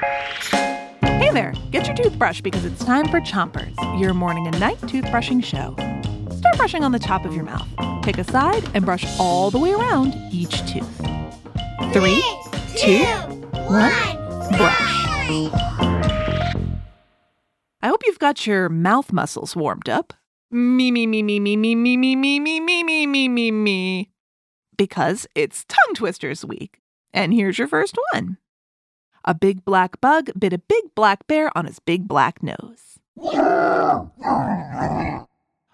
Hey there, get your toothbrush because it's time for Chompers, your morning and night toothbrushing show. Start brushing on the top of your mouth. Pick a side and brush all the way around each tooth. Three, two, one, brush. I hope you've got your mouth muscles warmed up. Me, me, me, me, me, me, me, me, me, me, me, me, me, me, me. Because it's Tongue Twisters Week. And here's your first one. A big black bug bit a big black bear on his big black nose.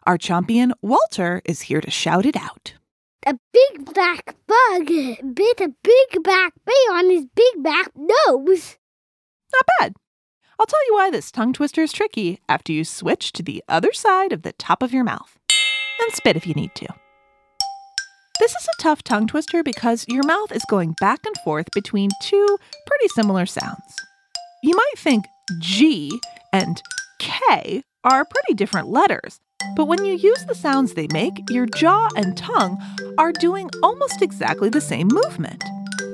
Our champion, Walter, is here to shout it out. A big black bug bit a big black bear on his big black nose. Not bad. I'll tell you why this tongue twister is tricky after you switch to the other side of the top of your mouth. And spit if you need to. This is a tough tongue twister because your mouth is going back and forth between two pretty similar sounds. You might think G and K are pretty different letters, but when you use the sounds they make, your jaw and tongue are doing almost exactly the same movement.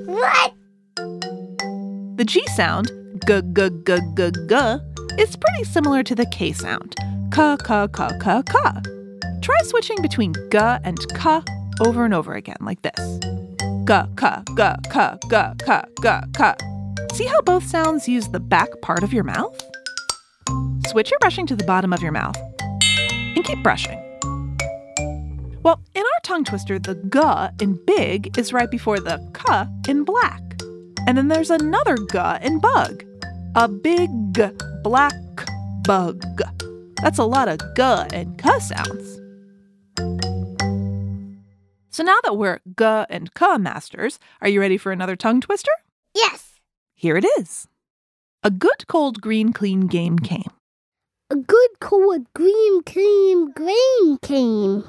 What? The G sound, g g g g g, is pretty similar to the K sound, k k k k k. Try switching between g and k over and over again like this. G k g k g k g k. See how both sounds use the back part of your mouth? Switch your brushing to the bottom of your mouth and keep brushing. Well, in our tongue twister, the g in big is right before the k in black. And then there's another g in bug. A big black bug. That's a lot of g and k sounds. So now that we're g and k masters, are you ready for another tongue twister? Yes. Here it is. A good cold green clean game came. A good cold green clean grain came.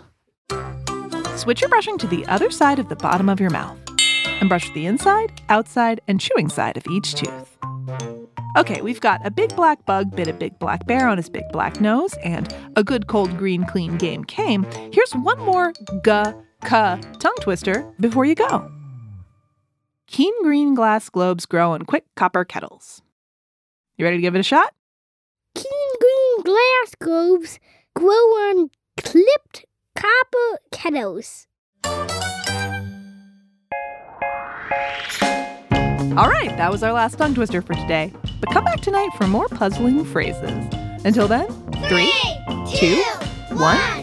Switch your brushing to the other side of the bottom of your mouth and brush the inside, outside, and chewing side of each tooth. Okay, we've got a big black bug bit a big black bear on his big black nose, and a good cold green clean game came. Here's one more g k tongue twister before you go. Keen green glass globes grow in quick copper kettles. You ready to give it a shot? Keen green glass globes grow on clipped copper kettles. All right, that was our last tongue twister for today. But come back tonight for more puzzling phrases. Until then, three, two, one.